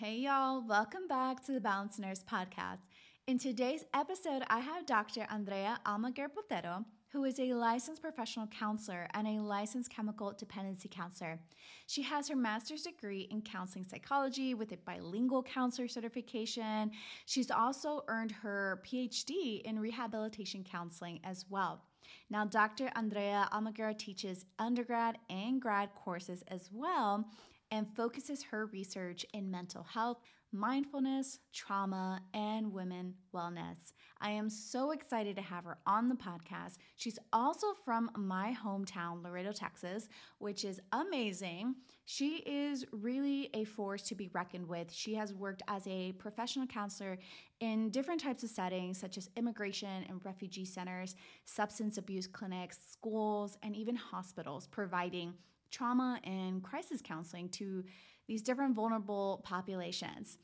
Hey, y'all, welcome back to the Balanced Nurse Podcast. In today's episode, I have Dr. Andrea Almaguer Botero, who is a licensed professional counselor and a licensed chemical dependency counselor. She has her master's degree in counseling psychology with a bilingual counselor certification. She's also earned her PhD in rehabilitation counseling as well. Now, Dr. Andrea Almaguer teaches undergrad and grad courses as well and focuses her research in mental health, mindfulness, trauma, and women wellness. I am so excited to have her on the podcast. She's also from my hometown, Laredo, Texas, which is amazing. She is really a force to be reckoned with. She has worked as a professional counselor in different types of settings, such as immigration and refugee centers, substance abuse clinics, schools, and even hospitals, providing trauma and crisis counseling to these different vulnerable populations.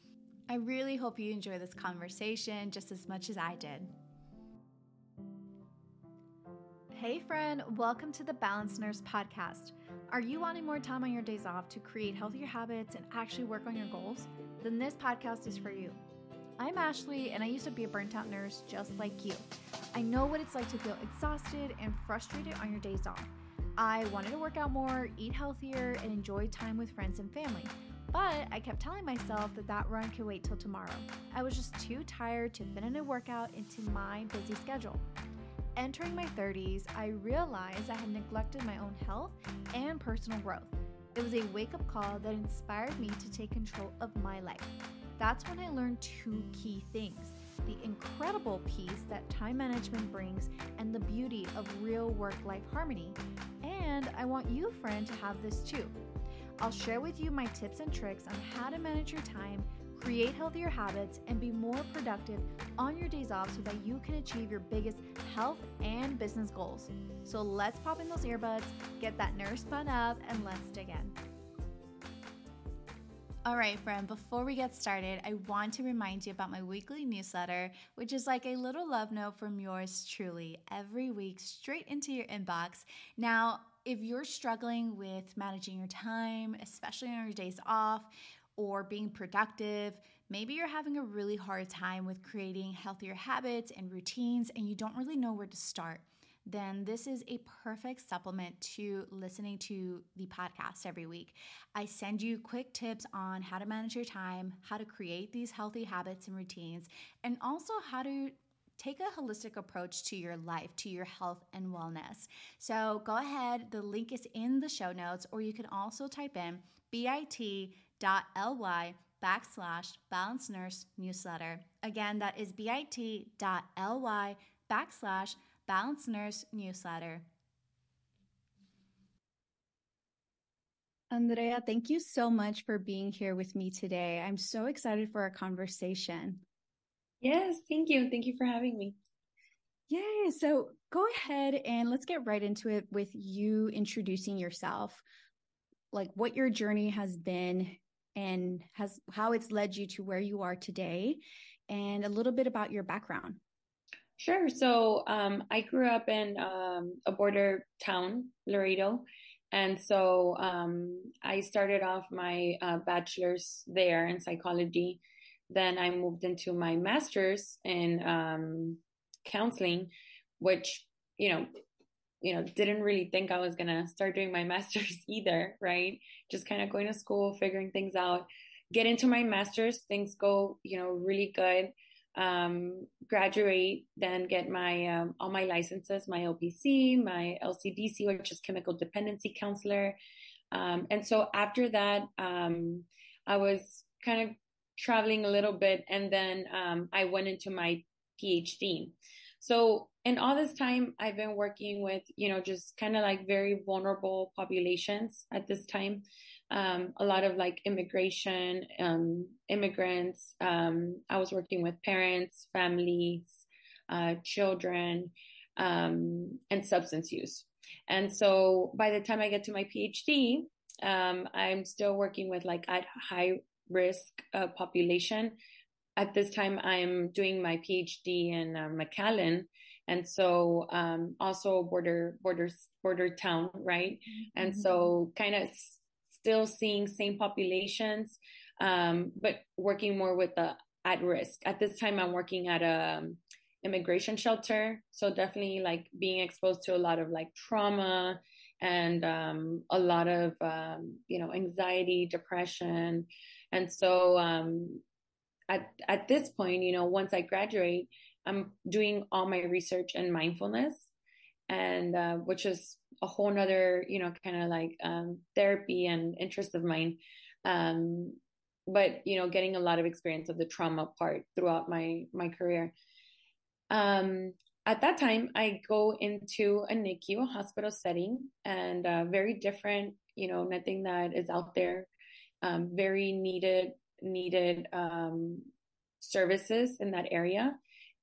I really hope you enjoy this conversation just as much as I did. Hey, friend, welcome to the Balanced Nurse Podcast. Are you wanting more time on your days off to create healthier habits and actually work on your goals? Then this podcast is for you. I'm Ashley, and I used to be a burnt out nurse just like you. I know what it's like to feel exhausted and frustrated on your days off. I wanted to work out more, eat healthier, and enjoy time with friends and family. But I kept telling myself that that run could wait till tomorrow. I was just too tired to fit in a workout into my busy schedule. Entering my 30s, I realized I had neglected my own health and personal growth. It was a wake up call that inspired me to take control of my life. That's when I learned two key things the incredible peace that time management brings and the beauty of real work life harmony, and I want you, friend, to have this too. I'll share with you my tips and tricks on how to manage your time, create healthier habits, and be more productive on your days off so that you can achieve your biggest health and business goals. So let's pop in those earbuds, get that nurse fun up, and let's dig in. All right, friend, before we get started, I want to remind you about my weekly newsletter, which is like a little love note from yours truly every week straight into your inbox. Now, if you're struggling with managing your time, especially on your days off, or being productive, maybe you're having a really hard time with creating healthier habits and routines and you don't really know where to start then this is a perfect supplement to listening to the podcast every week. I send you quick tips on how to manage your time, how to create these healthy habits and routines, and also how to take a holistic approach to your life, to your health and wellness. So go ahead, the link is in the show notes, or you can also type in bit.ly backslash balance nurse newsletter. Again, that is bit.ly backslash Balanced Nurse newsletter. Andrea, thank you so much for being here with me today. I'm so excited for our conversation. Yes, thank you. Thank you for having me. Yay. So go ahead and let's get right into it with you introducing yourself, like what your journey has been and has how it's led you to where you are today and a little bit about your background. Sure. So um, I grew up in um, a border town, Laredo. And so um, I started off my uh, bachelor's there in psychology. Then I moved into my master's in um, counseling, which, you know, you know, didn't really think I was to start doing my master's either, right? Just kind of going to school, figuring things out, get into my master's, things go, you know, really good um, graduate, then get my um, all my licenses, my LPC, my LCDC, which is chemical dependency counselor. Um, and so after that, um, I was kind of traveling a little bit, and then um, I went into my PhD. So in all this time, I've been working with you know just kind of like very vulnerable populations at this time um, a lot of like immigration, um, immigrants. Um, I was working with parents, families, uh, children, um, and substance use. And so by the time I get to my PhD, um, I'm still working with like at high risk uh, population. At this time, I'm doing my PhD in uh, McAllen, and so um, also border border border town, right? Mm-hmm. And so kind of still seeing same populations, um, but working more with the at risk. At this time, I'm working at a um, immigration shelter, so definitely like being exposed to a lot of like trauma and um, a lot of um, you know anxiety, depression, and so um, at at this point, you know, once I graduate, I'm doing all my research in mindfulness, and uh, which is a whole nother you know kind of like um, therapy and interest of mine. Um, but you know getting a lot of experience of the trauma part throughout my my career um, at that time i go into a nicu hospital setting and uh, very different you know nothing that is out there um, very needed needed um, services in that area.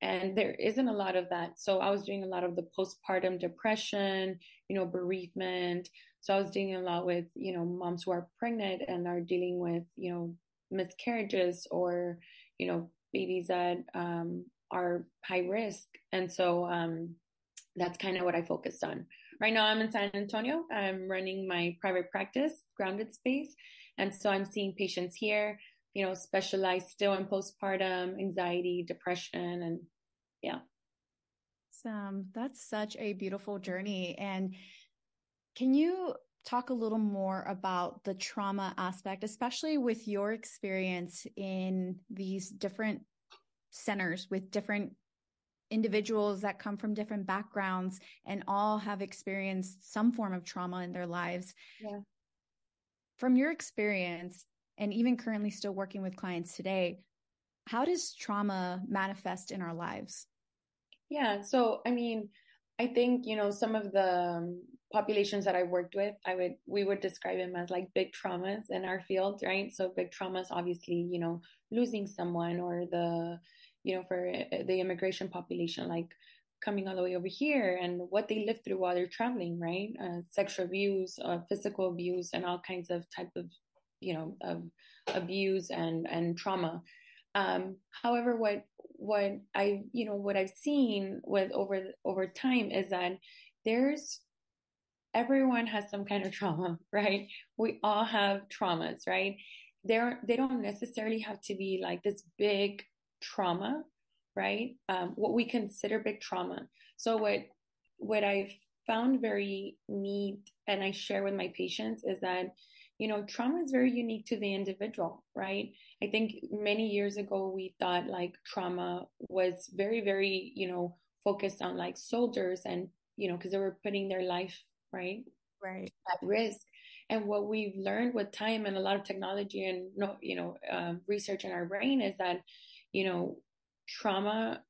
And there isn't a lot of that. So i was doing a lot of the postpartum depression you know bereavement. So i was dealing a lot with you know moms who are pregnant and are dealing with you know miscarriages or you know babies that um, are high risk. And so um, that's kind of what i focused on. Right now i'm in san antonio. I'm running my private practice grounded space and so i'm seeing patients here you know specialized still in postpartum anxiety depression and yeah awesome that's such a beautiful journey and can you talk a little more about the trauma aspect, especially with your experience in these different centers with different individuals that come from different backgrounds and all have experienced some form of trauma in their lives. Yeah. From your experience, and even currently still working with clients today, how does trauma manifest in our lives? Yeah. So, I mean, I think, you know, some of the um, populations that I worked with, I would we would describe them as like big traumas in our field, right? So big traumas, obviously, you know, losing someone or the, you know, for uh, the immigration population, like coming all the way over here and what they live through while they're traveling, right? Uh, sexual abuse, uh, physical abuse, and all kinds of type of, you know, of abuse and and trauma. Um, however, what what I you know what I've seen with over over time is that there's everyone has some kind of trauma, right? We all have traumas, right? They're, they don't necessarily have to be like this big trauma, right? Um, what we consider big trauma. So what, what I've found very neat and I share with my patients is that, you know, trauma is very unique to the individual, right? I think many years ago we thought like trauma was very, very, you know, focused on like soldiers and, you know, because they were putting their life right? Right. At risk. And what we've learned with time and a lot of technology and you know um, research in our brain is that you know trauma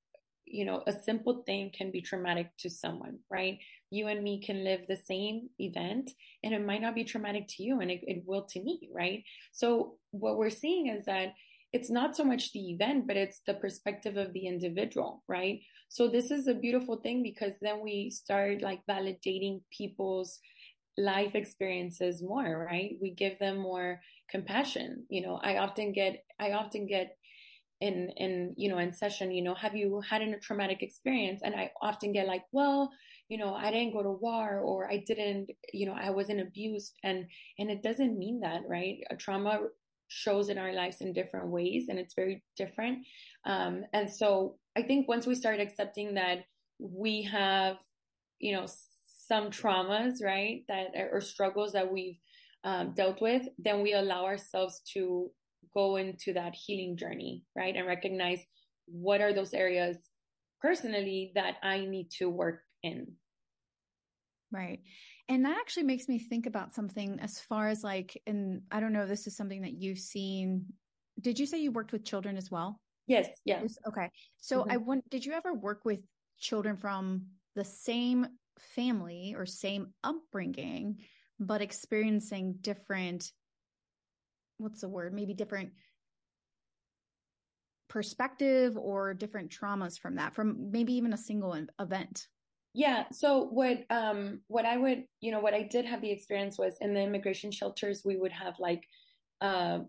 you know a simple thing can be traumatic to someone right you and me can live the same event and it might not be traumatic to you and it, it will to me right so what we're seeing is that it's not so much the event, but it's the perspective of the individual, right? So this is a beautiful thing because then we start like validating people's life experiences more, right? We give them more compassion. You know, I often get, I often get in, in, you know, in session, you know, have you had a traumatic experience? And I often get like, well, you know, I didn't go to war or I didn't, you know, I wasn't abused. And, and it doesn't mean that, right? A trauma shows in our lives in different ways and it's very different. Um, and so I think once we start accepting that we have, you know, some traumas, right, that or struggles that we've um, dealt with, then we allow ourselves to go into that healing journey, right, and recognize what are those areas personally that I need to work in. Right. And that actually makes me think about something as far as like, and I don't know if this is something that you've seen. Did you say you worked with children as well? Yes. Yes. Okay. So mm-hmm. I want, did you ever work with children from the same family or same upbringing, but experiencing different, what's the word? Maybe different perspective or different traumas from that, from maybe even a single event? Yeah. So what um what I would you know what I did have the experience was in the immigration shelters we would have like uh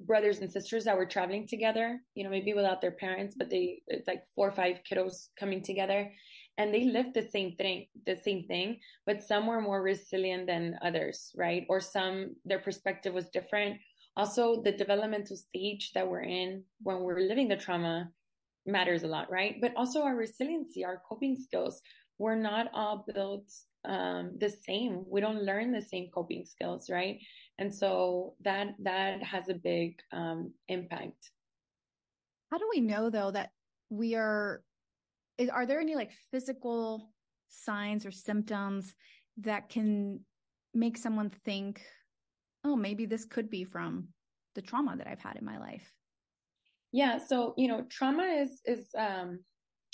brothers and sisters that were traveling together, you know, maybe without their parents, but they it's like four or five kiddos coming together and they lived the same thing the same thing, but some were more resilient than others, right? Or some their perspective was different also the developmental stage that we're in when we're living the trauma matters a lot, right? But also our resiliency, our coping skills. We're not all built um, the same. We don't learn the same coping skills, right? And so that that has a big um, impact. How do we know though that we are? Is, are there any like physical signs or symptoms that can make someone think, oh, maybe this could be from the trauma that I've had in my life? Yeah. So, you know, trauma is, is, um,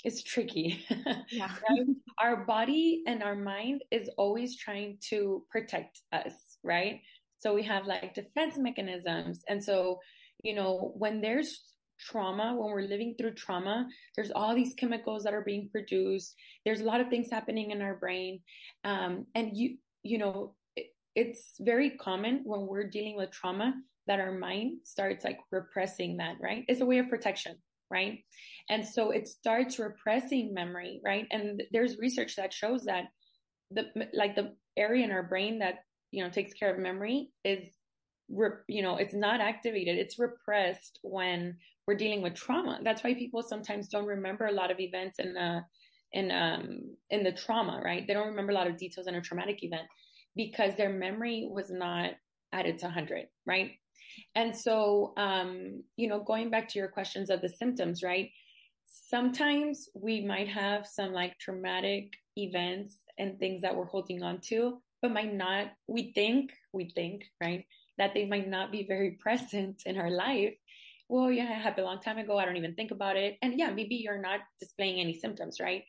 is tricky. Yeah. right? Our body and our mind is always trying to protect us, right? So we have like defense mechanisms. And so, you know, when there's trauma, when we're living through trauma, there's all these chemicals that are being produced. There's a lot of things happening in our brain. Um, and you, you know, it's very common when we're dealing with trauma that our mind starts like repressing that, right? It's a way of protection, right? And so it starts repressing memory, right? And there's research that shows that the like the area in our brain that you know takes care of memory is you know it's not activated it's repressed when we're dealing with trauma that's why people sometimes don't remember a lot of events in the in um in the trauma right they don't remember a lot of details in a traumatic event because their memory was not at its 100 right and so, um, you know, going back to your questions of the symptoms, right? Sometimes we might have some like traumatic events and things that we're holding on to, but might not, we think, we think, right? That they might not be very present in our life. Well, yeah, it happened a long time ago. I don't even think about it. And yeah, maybe you're not displaying any symptoms, right?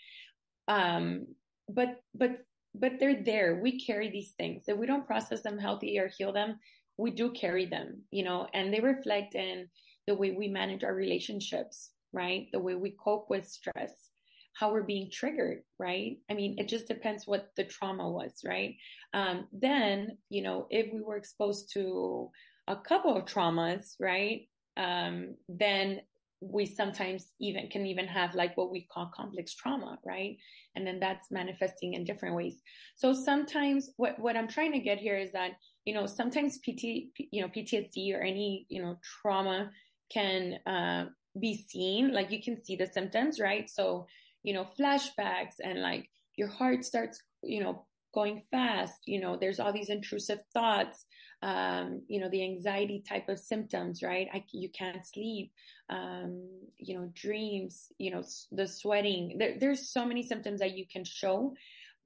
Um, but, but, but they're there. We carry these things. If we don't process them healthy or heal them, we do carry them, you know, and they reflect in the way we manage our relationships, right? The way we cope with stress, how we're being triggered, right? I mean, it just depends what the trauma was, right? Um, then, you know, if we were exposed to a couple of traumas, right? Um, then we sometimes even can even have like what we call complex trauma, right? And then that's manifesting in different ways. So sometimes what, what I'm trying to get here is that you know, sometimes PT, you know, PTSD or any, you know, trauma can uh, be seen. Like you can see the symptoms, right? So, you know, flashbacks and like your heart starts, you know, going fast. You know, there's all these intrusive thoughts. Um, you know, the anxiety type of symptoms, right? I, you can't sleep. Um, you know, dreams. You know, the sweating. There, there's so many symptoms that you can show.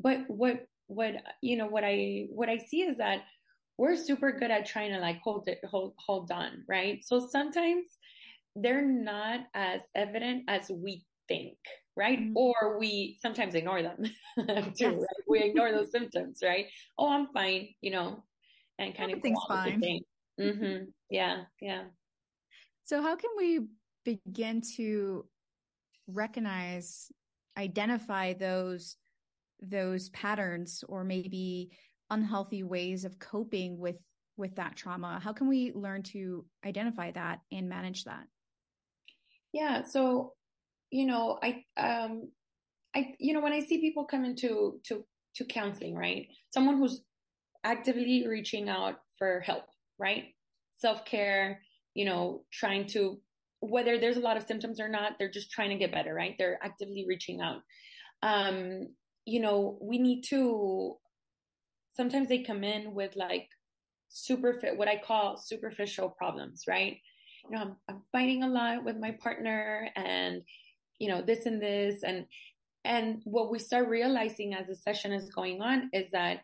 But what what you know what I what I see is that we're super good at trying to like hold it, hold, hold on, right? So sometimes they're not as evident as we think, right? Mm-hmm. Or we sometimes ignore them too, yes. right? We ignore those symptoms, right? Oh, I'm fine, you know, and kind Everything's of fine. Mm-hmm. Yeah, yeah. So how can we begin to recognize, identify those those patterns, or maybe unhealthy ways of coping with with that trauma how can we learn to identify that and manage that yeah so you know i um i you know when i see people come into to to counseling right someone who's actively reaching out for help right? Self-care you know trying to whether there's a lot of symptoms or not they're just trying to get better right? They're actively reaching out. Um you know we need to sometimes they come in with like super what I call superficial problems, right? You know, I'm, I'm fighting a lot with my partner and, you know, this and this. And, and what we start realizing as the session is going on is that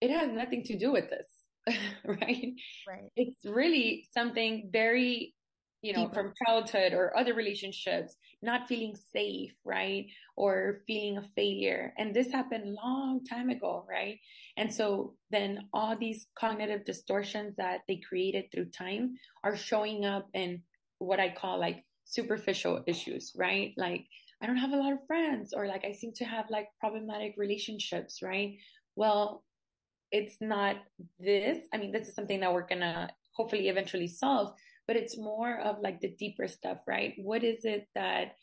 it has nothing to do with this, right? Right. It's really something very you know, from childhood or other relationships, not feeling safe, right? Or feeling a failure. And this happened long time ago, right? And so then all these cognitive distortions that they created through time are showing up in what I call like superficial issues, right? Like I don't have a lot of friends or like I seem to have like problematic relationships, right? Well, it's not this. I mean, this is something that we're to hopefully eventually solve but it's more of like the deeper stuff, right? What is it that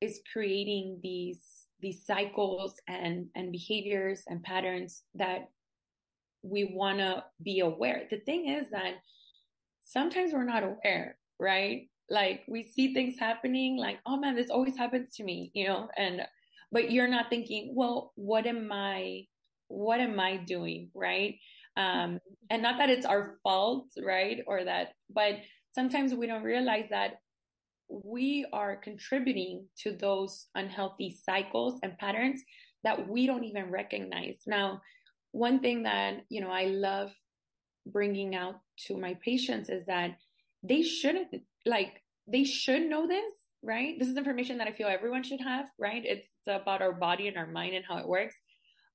is creating these these cycles and and behaviors and patterns that we want to be aware. The thing is that sometimes we're not aware, right? Like we see things happening like, oh man, this always happens to me, you know, and, but you're not thinking, well, what am I, what am I doing? Right. Um, and not that it's our fault, right? Or that, but sometimes we don't realize that we are contributing to those unhealthy cycles and patterns that we don't even recognize. Now, one thing that, you know, I love bringing out to my patients is that they shouldn't like they should know this right? This is information that i feel everyone should have right? It's about our body and our mind and how it works.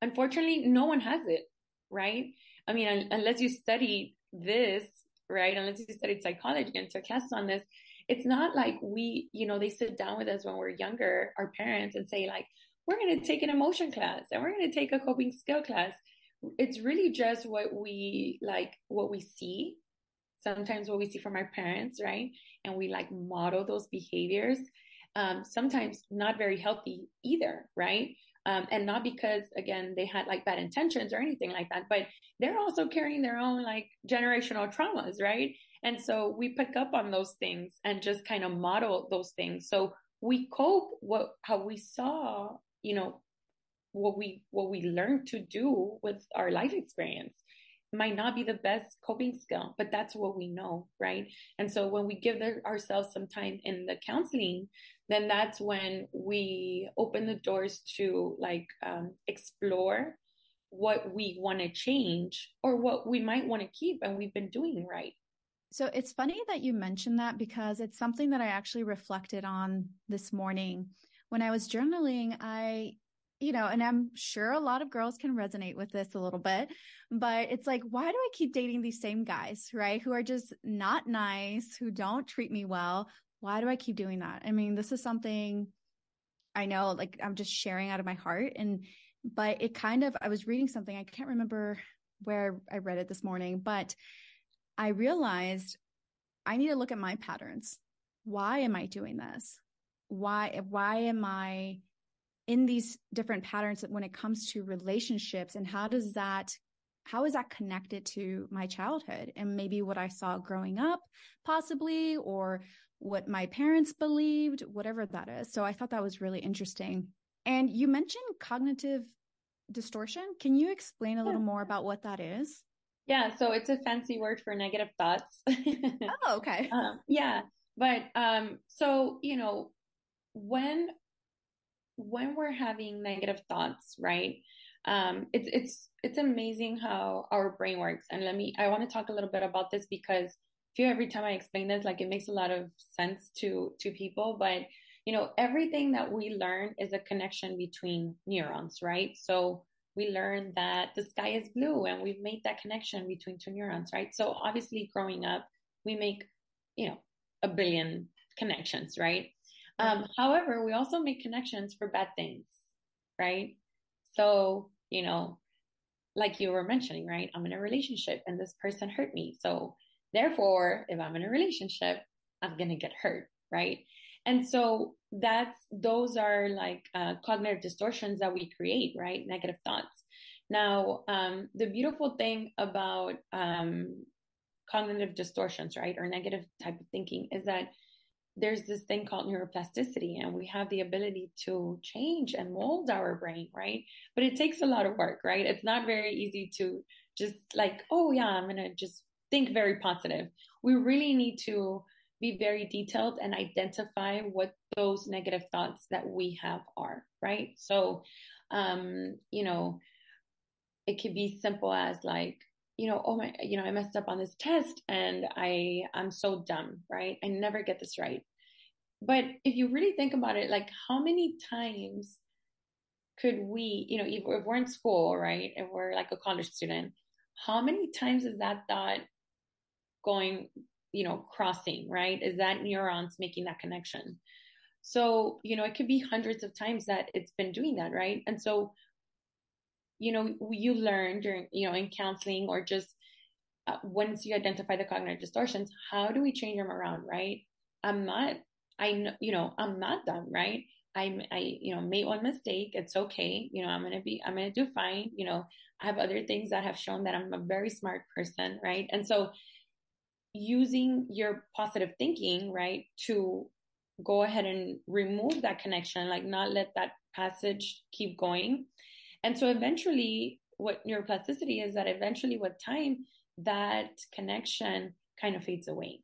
Unfortunately no one has it right? I mean unless you study this right? Unless you studied psychology and took classes on this it's not like we you know they sit down with us when we're younger our parents and say like we're going to take an emotion class and we're going to take a coping skill class. It's really just what we like what we see sometimes what we see from our parents right? And we like model those behaviors um, sometimes not very healthy either right? Um, and not because again they had like bad intentions or anything like that but they're also carrying their own like generational traumas right? And so we pick up on those things and just kind of model those things. So we cope what how we saw you know what we what we learned to do with our life experience might not be the best coping skill but that's what we know right? And so when we give ourselves some time in the counseling then that's when we open the doors to like um, explore what we want to change or what we might want to keep and we've been doing right. So it's funny that you mentioned that because it's something that i actually reflected on this morning. When i was journaling i you know, and I'm sure a lot of girls can resonate with this a little bit, but it's like, why do I keep dating these same guys, right? Who are just not nice, who don't treat me well. Why do I keep doing that? I mean, this is something I know, like I'm just sharing out of my heart. And, but it kind of, I was reading something, I can't remember where I read it this morning, but I realized I need to look at my patterns. Why am I doing this? Why, why am I in these different patterns when it comes to relationships and how does that how is that connected to my childhood and maybe what I saw growing up, possibly, or what my parents believed, whatever that is. So I thought that was really interesting. And you mentioned cognitive distortion. Can you explain a little more about what that is? Yeah, so it's a fancy word for negative thoughts. oh, okay. Um, yeah, but um, so you know, when when we're having negative thoughts, right? Um, it's it's it's amazing how our brain works. And let me I want to talk a little bit about this because I feel every time I explain this, like it makes a lot of sense to to people. But you know, everything that we learn is a connection between neurons, right? So we learn that the sky is blue and we've made that connection between two neurons, right? So obviously growing up, we make, you know, a billion connections, right? Um, however, we also make connections for bad things, right? So, you know, like you were mentioning, right? I'm in a relationship and this person hurt me. So, therefore, if I'm in a relationship, I'm going to get hurt, right? And so that's, those are like uh, cognitive distortions that we create, right? Negative thoughts. Now, um, the beautiful thing about um, cognitive distortions, right, or negative type of thinking is that there's this thing called neuroplasticity and we have the ability to change and mold our brain right? But it takes a lot of work right? It's not very easy to just like oh yeah i'm going to just think very positive. We really need to be very detailed and identify what those negative thoughts that we have are right? So um you know it could be simple as like you know, oh my, you know, I messed up on this test and I, I'm so dumb, right? I never get this right. But if you really think about it, like how many times could we, you know, if, if we're in school, right, if we're like a college student, how many times is that thought going, you know, crossing, right? Is that neurons making that connection? So, you know, it could be hundreds of times that it's been doing that, right? And so you know you learn during you know in counseling or just uh, once you identify the cognitive distortions how do we change them around right i'm not i know you know i'm not dumb right i'm i you know made one mistake it's okay you know i'm gonna be i'm gonna do fine you know i have other things that have shown that i'm a very smart person right and so using your positive thinking, right, to go ahead and remove that connection, like not let that passage keep going. And so eventually, what neuroplasticity is that eventually, with time, that connection kind of fades away.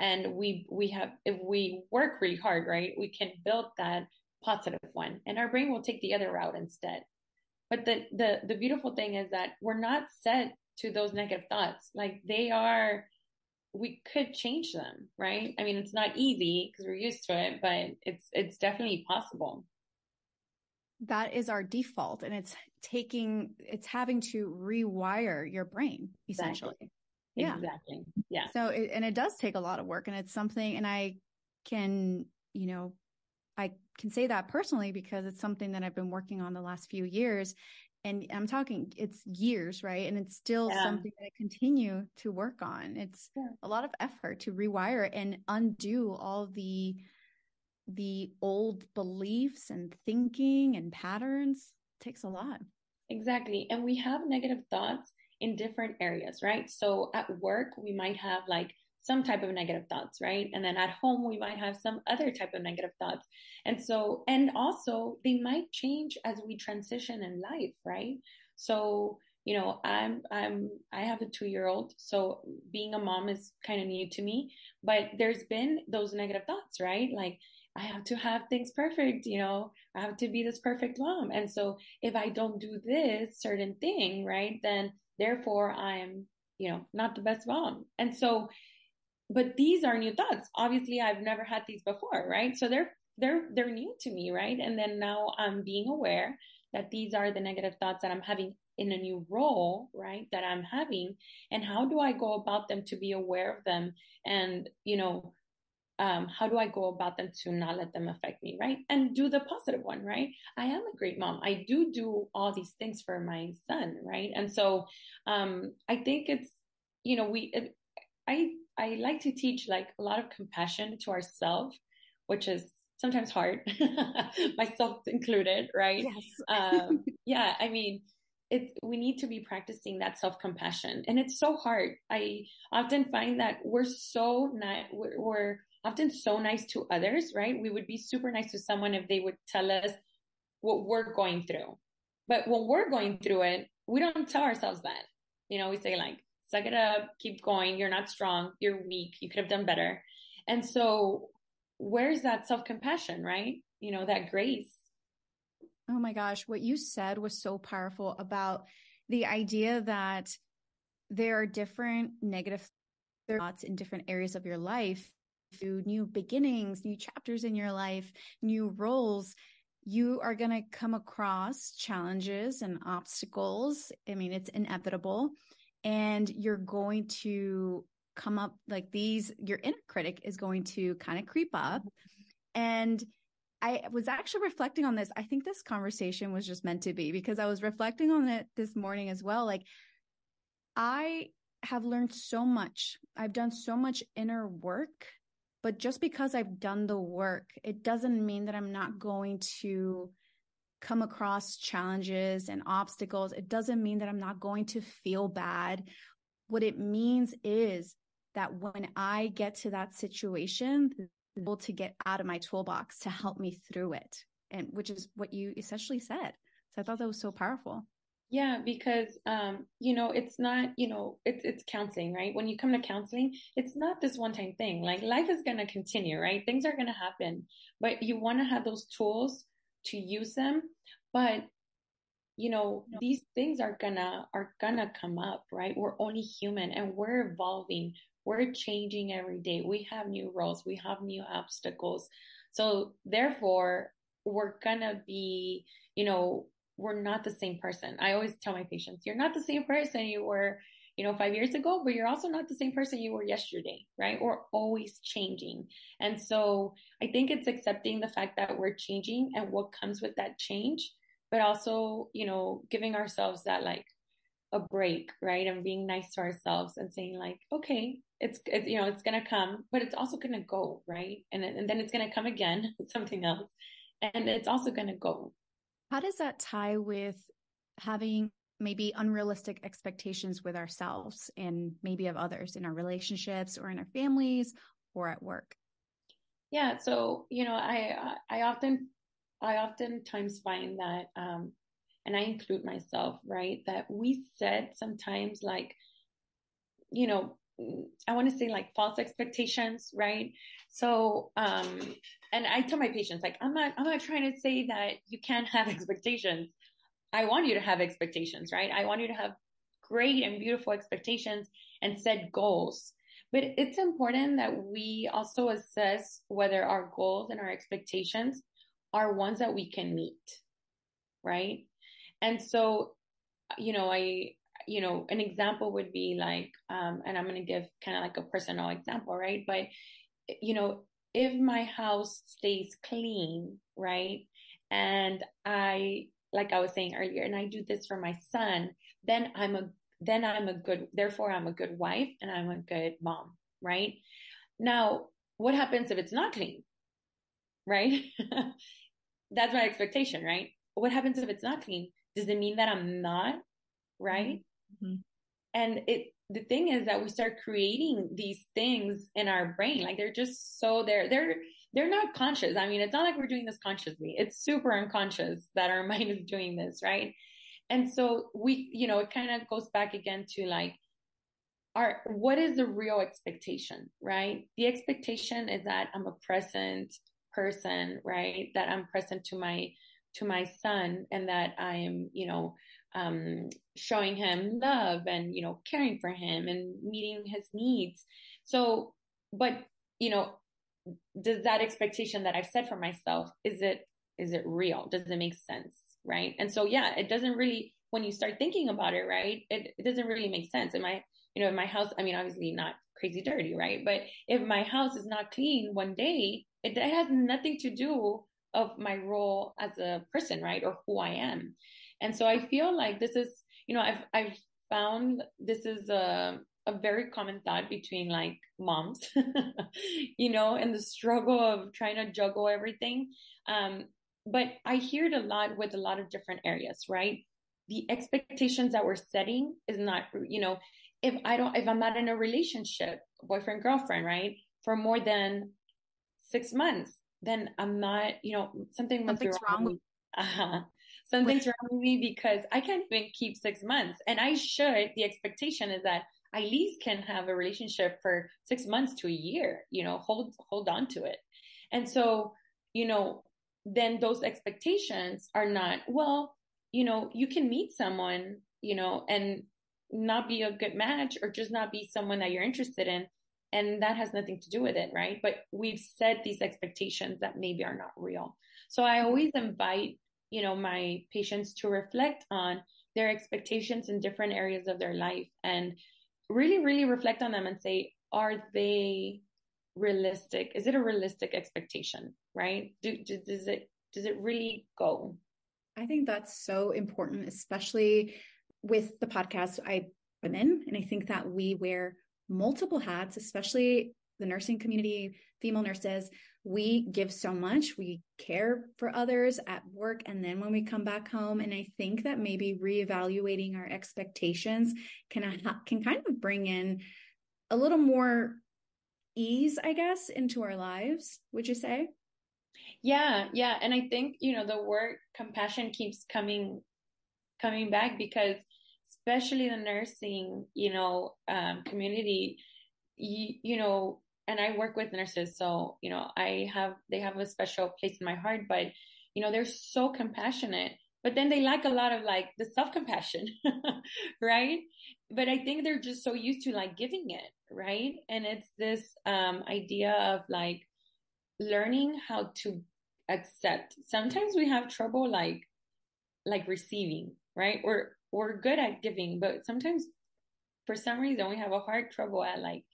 And we we have if we work really hard, right, we can build that positive one, and our brain will take the other route instead. But the the the beautiful thing is that we're not set to those negative thoughts. Like they are we could change them, right? I mean, it's not easy because we're used to it, but it's it's definitely possible. That is our default and it's taking it's having to rewire your brain essentially. Exactly. Yeah. Exactly. Yeah. So it, and it does take a lot of work and it's something and I can, you know, I can say that personally because it's something that I've been working on the last few years and I'm talking it's years, right? And it's still yeah. something that I continue to work on. It's yeah. a lot of effort to rewire and undo all the the old beliefs and thinking and patterns takes a lot. Exactly. And we have negative thoughts in different areas, right? So at work, we might have like some type of negative thoughts, right? And then at home, we might have some other type of negative thoughts. And so, and also they might change as we transition in life, right? So, you know, I'm, I'm, I have a two year old. So being a mom is kind of new to me, but there's been those negative thoughts, right? Like, I have to have things perfect, you know, I have to be this perfect mom. And so if I don't do this certain thing, right, then therefore I'm, you know, not the best mom. And so but these are new thoughts. Obviously, I've never had these before, right? So they're they're they're new to me, right? And then now I'm being aware that these are the negative thoughts that I'm having in a new role, right? That I'm having, and how do I go about them to be aware of them, and you know, um, how do I go about them to not let them affect me, right? And do the positive one, right? I am a great mom. I do do all these things for my son, right? And so, um, I think it's, you know, we, it, I I like to teach like a lot of compassion to ourselves, which is sometimes hard, myself included, right? Yes. um, yeah, I mean, it, we need to be practicing that self compassion, and it's so hard. I often find that we're so not we're, we're often so nice to others, right? We would be super nice to someone if they would tell us what we're going through, but when we're going through it, we don't tell ourselves that. You know, we say like, suck it up, keep going. You're not strong. You're weak. You could have done better. And so where's that self compassion, right? You know, that grace. Oh my gosh. What you said was so powerful about the idea that there are different negative thoughts in different areas of your life, new beginnings, new chapters in your life, new roles. You are going to come across challenges and obstacles. I mean, it's inevitable and you're going to come up like these your inner critic is going to kind of creep up and I was actually reflecting on this. I think this conversation was just meant to be because I was reflecting on it this morning as well. Like, I have learned so much. I've done so much inner work, but just because I've done the work, it doesn't mean that I'm not going to come across challenges and obstacles, it doesn't mean that I'm not going to feel bad. What it means is that when I get to that situation, able to get out of my toolbox to help me through it. And which is what you essentially said. So I thought that was so powerful. Yeah, because um, you know, it's not, you know, it's it's counseling, right? When you come to counseling, it's not this one time thing. Like life is gonna continue, right? Things are gonna happen. But you wanna have those tools to use them but you know these things are gonna are gonna come up right we're only human and we're evolving we're changing every day we have new roles we have new obstacles so therefore we're gonna be you know we're not the same person i always tell my patients you're not the same person you were you know, five years ago, but you're also not the same person you were yesterday, right? We're always changing. And so I think it's accepting the fact that we're changing and what comes with that change, but also, you know, giving ourselves that like a break, right? And being nice to ourselves and saying like, okay, it's, it's you know, it's going to come, but it's also going to go, right? And, and then it's going to come again, something else. And it's also going to go. How does that tie with having maybe unrealistic expectations with ourselves and maybe of others in our relationships or in our families or at work? Yeah, so you know, I I often I oftentimes find that um and I include myself, right? That we set sometimes like you know, I want to say like false expectations, right? So, um, and I tell my patients, like, I'm not, I'm not trying to say that you can't have expectations. I want you to have expectations, right? I want you to have great and beautiful expectations and set goals. But it's important that we also assess whether our goals and our expectations are ones that we can meet, right? And so, you know, I, you know, an example would be like, um, and I'm going to give kind of like a personal example, right? But, you know, if my house stays clean, right? And I, like I was saying earlier, and I do this for my son, then I'm a, then I'm a good, therefore I'm a good wife and I'm a good mom, right? Now, what happens if it's not clean? Right? That's my expectation, right? What happens if it's not clean? Does it mean that I'm not right? Mm-hmm. And it the thing is that we start creating these things in our brain. Like they're just so they're they're they're not conscious. I mean it's not like we're doing this consciously. It's super unconscious that our mind is doing this right? And so we you know it kind of goes back again to like our what is the real expectation right? The expectation is that i'm a present person right? That i'm present to my to my son and that i am you know um, showing him love and you know caring for him and meeting his needs. So but you know does that expectation that i've set for myself is it is it real? Does it make sense? Right? And so yeah it doesn't really when you start thinking about it right it, it doesn't really make sense. In my you know in my house i mean obviously not crazy dirty right? But if my house is not clean one day it, it has nothing to do of my role as a person right or who i am and so I feel like this is, you know, I've, I've found this is a, a very common thought between like moms, you know, and the struggle of trying to juggle everything. Um, but I hear it a lot with a lot of different areas, right? The expectations that we're setting is not, you know, if I don't, if I'm not in a relationship, boyfriend, girlfriend, right, for more than six months, then I'm not, you know, something be wrong. wrong. Uh-huh something's wrong with me because I can't even keep six months. And I should, the expectation is that I at least can have a relationship for six months to a year, you know, hold, hold on to it. And so, you know, then those expectations are not, well, you know, you can meet someone, you know, and not be a good match or just not be someone that you're interested in. And that has nothing to do with it, right? But we've set these expectations that maybe are not real. So I always invite you know, my patients to reflect on their expectations in different areas of their life and really, really reflect on them and say, are they realistic? Is it a realistic expectation? Right? Do, do, does it, does it really go? I think that's so important, especially with the podcast I am in. And I think that we wear multiple hats, especially the nursing community, female nurses, we give so much. We care for others at work and then when we come back home. And I think that maybe reevaluating our expectations can, can kind of bring in a little more ease, I guess, into our lives. Would you say? Yeah, yeah. And I think, you know, the word compassion keeps coming coming back because especially the nursing, you know, um, community, you, you know, and I work with nurses, so you know, I have they have a special place in my heart. But you know, they're so compassionate, but then they lack a lot of like the self compassion, right? But I think they're just so used to like giving it, right? And it's this um, idea of like learning how to accept. Sometimes we have trouble like like receiving, right? We're we're good at giving, but sometimes for some reason we have a hard trouble at like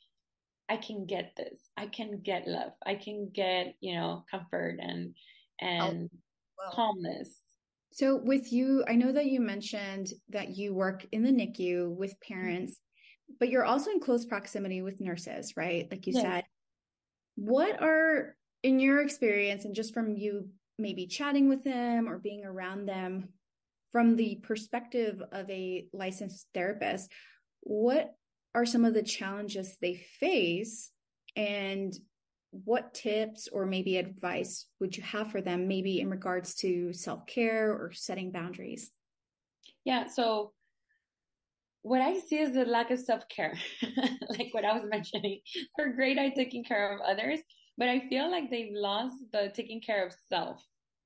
I can get this. I can get love. I can get, you know, comfort and and oh, well. calmness. So with you, I know that you mentioned that you work in the NICU with parents, mm-hmm. but you're also in close proximity with nurses, right? Like you yes. said. What are in your experience and just from you maybe chatting with them or being around them, from the perspective of a licensed therapist, what are some of the challenges they face? And what tips or maybe advice would you have for them maybe in regards to self-care or setting boundaries? Yeah so what i see is the lack of self-care like what i was mentioning. They're great at taking care of others but i feel like they've lost the taking care of self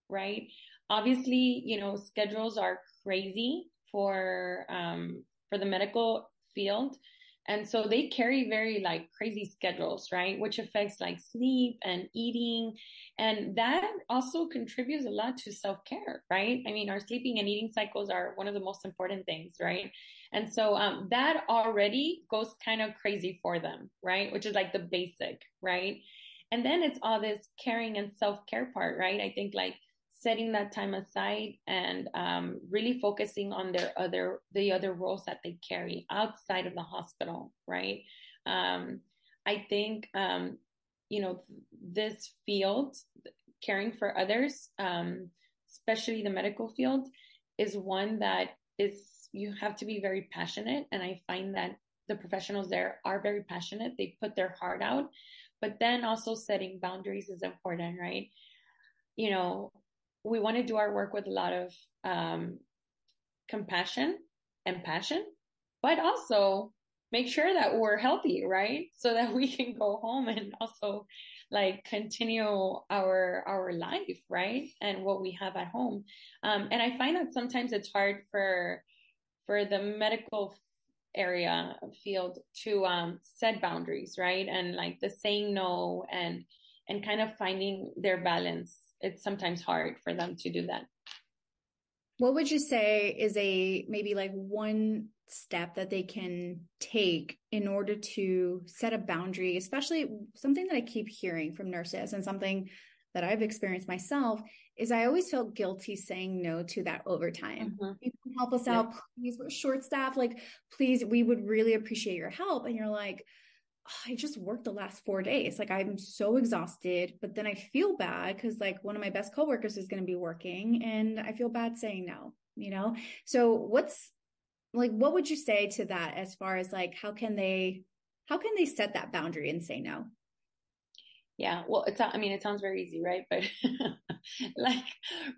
right obviously you know schedules are crazy for um for the medical field and so they carry very like crazy schedules, right? Which affects like sleep and eating. And that also contributes a lot to self care, right? I mean, our sleeping and eating cycles are one of the most important things, right? And so um, that already goes kind of crazy for them, right? Which is like the basic, right? And then it's all this caring and self care part, right? I think like setting that time aside and um, really focusing on their other the other roles that they carry outside of the hospital right? Um, i think um, you know this field caring for others um, especially the medical field is one that is you have to be very passionate and i find that the professionals there are very passionate. They put their heart out. But then also setting boundaries is important right? You know we want to do our work with a lot of um, compassion and passion, but also make sure that we're healthy, right? So that we can go home and also like continue our our life, right? And what we have at home. Um, and I find that sometimes it's hard for for the medical area field to um, set boundaries, right? And like the saying no and and kind of finding their balance it's sometimes hard for them to do that. What would you say is a maybe like one step that they can take in order to set a boundary, especially something that I keep hearing from nurses and something that I've experienced myself is I always felt guilty saying no to that overtime. Mm-hmm. You can help us yeah. out, please. We're short staff. Like, please, we would really appreciate your help. And you're like, I just worked the last four days. Like I'm so exhausted, but then I feel bad because like one of my best coworkers is going to be working and I feel bad saying no, you know? So what's like, what would you say to that as far as like, how can they, how can they set that boundary and say no? Yeah. Well, it's, I mean, it sounds very easy, right? But like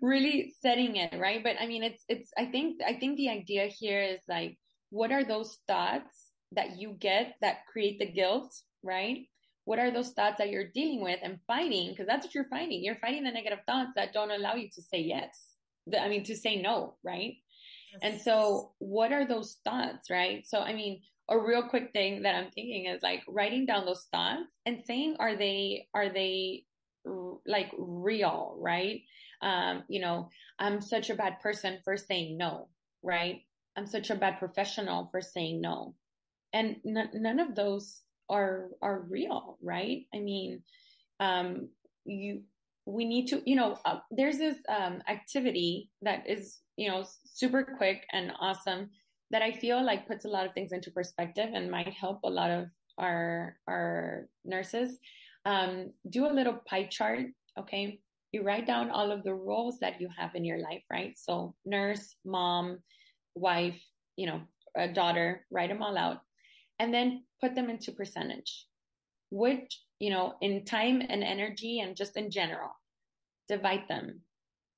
really setting it, right? But I mean, it's, it's, I think, I think the idea here is like, what are those thoughts that you get that create the guilt, right? What are those thoughts that you're dealing with and fighting? Because that's what you're fighting. You're fighting the negative thoughts that don't allow you to say yes. I mean, to say no, right? Yes. And so, what are those thoughts, right? So, I mean, a real quick thing that I'm thinking is like writing down those thoughts and saying, are they, are they like real, right? Um, you know, I'm such a bad person for saying no, right? I'm such a bad professional for saying no and n- none of those are are real right? I mean um you we need to you know uh, there's this um activity that is you know super quick and awesome that i feel like puts a lot of things into perspective and might help a lot of our our nurses. Um do a little pie chart okay? You write down all of the roles that you have in your life right? So nurse mom wife you know a daughter write them all out and then put them into percentage, which, you know, in time and energy and just in general, divide them.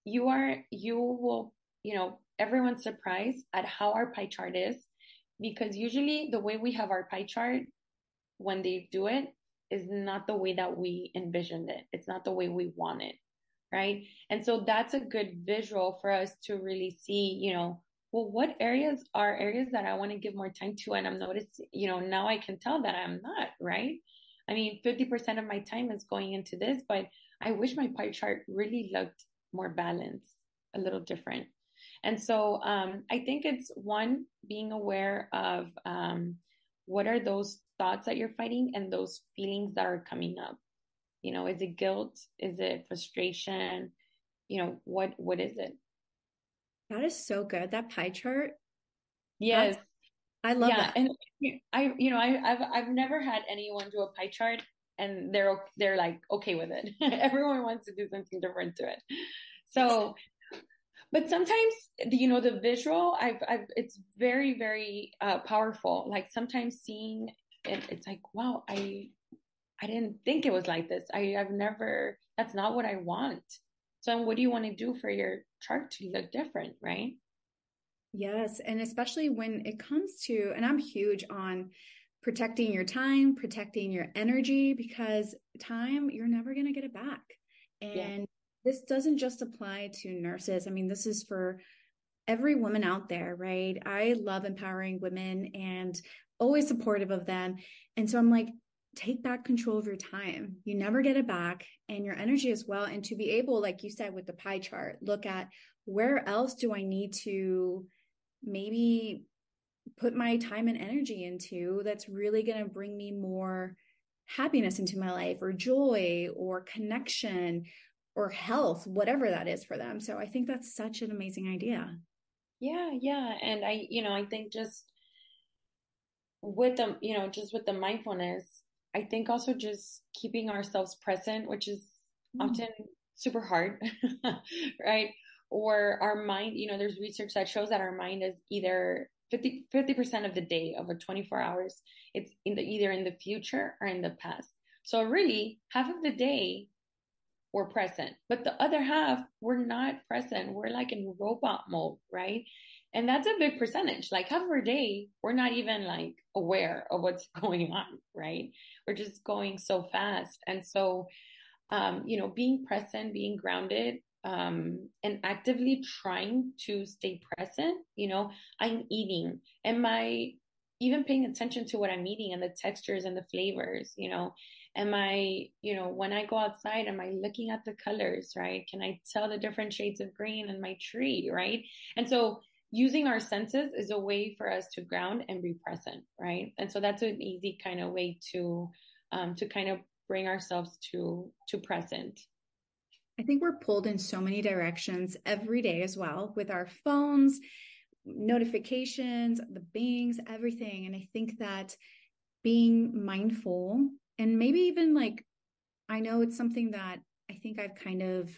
You are, you will, you know, everyone's surprised at how our pie chart is because usually the way we have our pie chart when they do it is not the way that we envisioned it. It's not the way we want it. Right. And so that's a good visual for us to really see, you know, well, what areas are areas that I want to give more time to? And I'm noticing, you know, now I can tell that I'm not, right? I mean, 50% of my time is going into this, but I wish my pie chart really looked more balanced, a little different. And so um, I think it's one, being aware of um, what are those thoughts that you're fighting and those feelings that are coming up. You know, is it guilt? Is it frustration? You know, what what is it? That is so good. That pie chart. Yes. I love yeah, that. And I, you know, I, I've, I've never had anyone do a pie chart and they're, they're like, okay with it. Everyone wants to do something different to it. So, but sometimes you know the visual i've, I've it's very very uh, powerful like sometimes seeing it it's like wow i i didn't think it was like this i i've never that's not what i want so what do you want to do for your chart to look different right yes and especially when it comes to and i'm huge on protecting your time protecting your energy because time you're never going to get it back and yeah this doesn't just apply to nurses. I mean, this is for every woman out there, right? I love empowering women and always supportive of them. And so I'm like, take back control of your time. You never get it back and your energy as well. And to be able, like you said, with the pie chart, look at where else do I need to maybe put my time and energy into that's really going to bring me more happiness into my life or joy or connection or health, whatever that is for them. So I think that's such an amazing idea. Yeah, yeah. And I, you know, I think just with the, you know, just with the mindfulness, I think also just keeping ourselves present, which is mm. often super hard, right? Or our mind, you know, there's research that shows that our mind is either 50, percent of the day over 24 hours, it's in the either in the future or in the past. So really half of the day we're present. But the other half, we're not present. We're like in robot mode, right? And that's a big percentage. Like half of our day, we're not even like aware of what's going on, right? We're just going so fast. And so, um, you know, being present, being grounded, um, and actively trying to stay present, you know, I'm eating. Am I even paying attention to what I'm eating and the textures and the flavors, you know? am i you know when i go outside am i looking at the colors right can i tell the different shades of green in my tree right and so using our senses is a way for us to ground and be present right? And so that's an easy kind of way to um, to kind of bring ourselves to to present. I think we're pulled in so many directions every day as well with our phones notifications the bings everything. And i think that being mindful and maybe even like I know it's something that I think I've kind of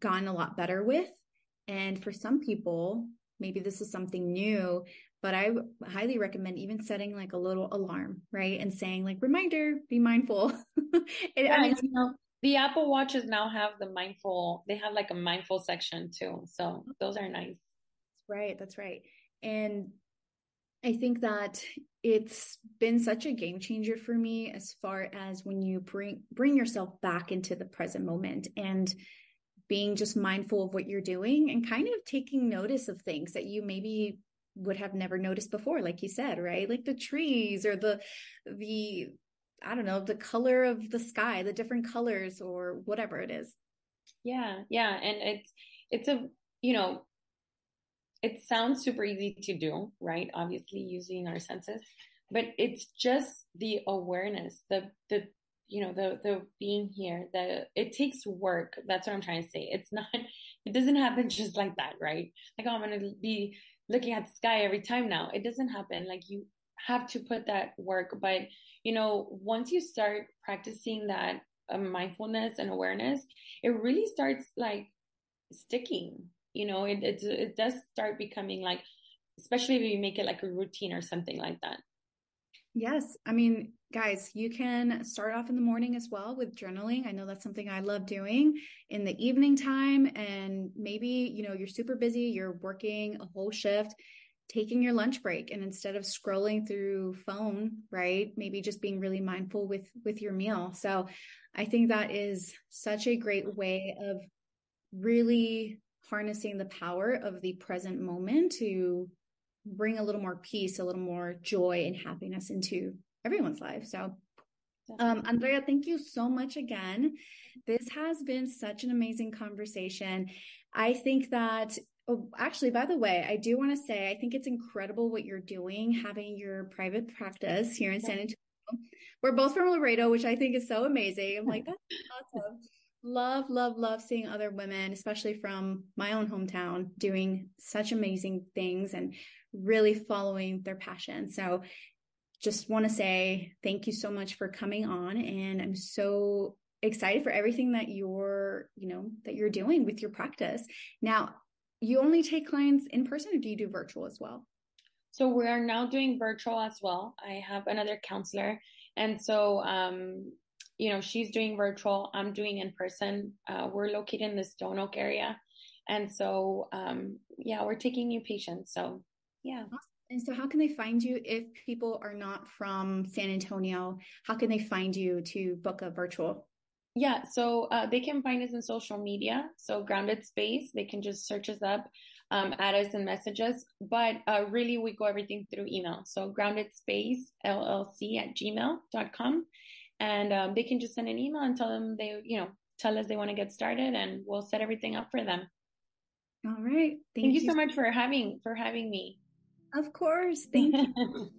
gotten a lot better with. And for some people, maybe this is something new, but I highly recommend even setting like a little alarm, right? And saying like reminder, be mindful. yeah, I mean, you know, the Apple Watches now have the mindful, they have like a mindful section too. So those are nice. That's right. That's right. And I think that it's been such a game changer for me as far as when you bring bring yourself back into the present moment and being just mindful of what you're doing and kind of taking notice of things that you maybe would have never noticed before like you said right like the trees or the the i don't know the color of the sky the different colors or whatever it is yeah yeah and it's it's a you know it sounds super easy to do, right? Obviously using our senses, but it's just the awareness, the, the, you know, the, the being here, the, it takes work. That's what I'm trying to say. It's not, it doesn't happen just like that, right? Like, oh, I'm to be looking at the sky every time now. It doesn't happen. Like you have to put that work. But, you know, once you start practicing that uh, mindfulness and awareness, it really starts like sticking you know it, it it does start becoming like especially if you make it like a routine or something like that yes i mean guys you can start off in the morning as well with journaling. I know that's something i love doing in the evening time and maybe you know you're super busy you're working a whole shift taking your lunch break and instead of scrolling through phone right maybe just being really mindful with with your meal. So i think that is such a great way of really harnessing the power of the present moment to bring a little more peace, a little more joy and happiness into everyone's life. So, um, Andrea, thank you so much again. This has been such an amazing conversation. I think that, oh, actually, by the way, I do want to say I think it's incredible what you're doing, having your private practice here in San Antonio. We're both from Laredo, which I think is so amazing. I'm like, that's awesome love, love, love seeing other women, especially from my own hometown, doing such amazing things and really following their passion. So just want to say thank you so much for coming on. And I'm so excited for everything that you're, you know, that you're doing with your practice. Now, you only take clients in person or do you do virtual as well? So we are now doing virtual as well. I have another counselor. And so, um, you know, she's doing virtual. I'm doing in person. Uh, we're located in the Stone Oak area. And so, um, yeah, we're taking new patients. So, yeah. Awesome. And so, how can they find you if people are not from San Antonio? How can they find you to book a virtual? Yeah, so uh, they can find us in social media. So, Grounded Space, they can just search us up, um, add us and message us. But uh, really, we go everything through email. So, Grounded Space LLC at gmail.com. And um, they can just send an email and tell them they, you know, tell us they want to get started and we'll set everything up for them. All right. Thank, Thank you, you so much for having for having me. Of course. Thank you.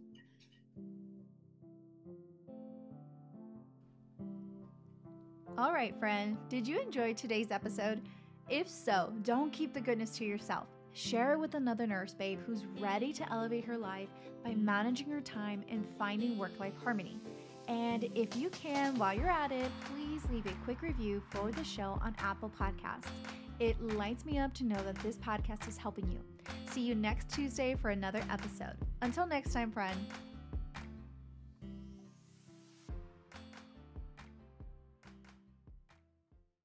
All right, friend, did you enjoy today's episode? If so, don't keep the goodness to yourself. Share it with another nurse babe who's ready to elevate her life by managing her time and finding work life harmony. And if you can, while you're at it, please leave a quick review for the show on Apple Podcasts. It lights me up to know that this podcast is helping you. See you next Tuesday for another episode. Until next time, friend.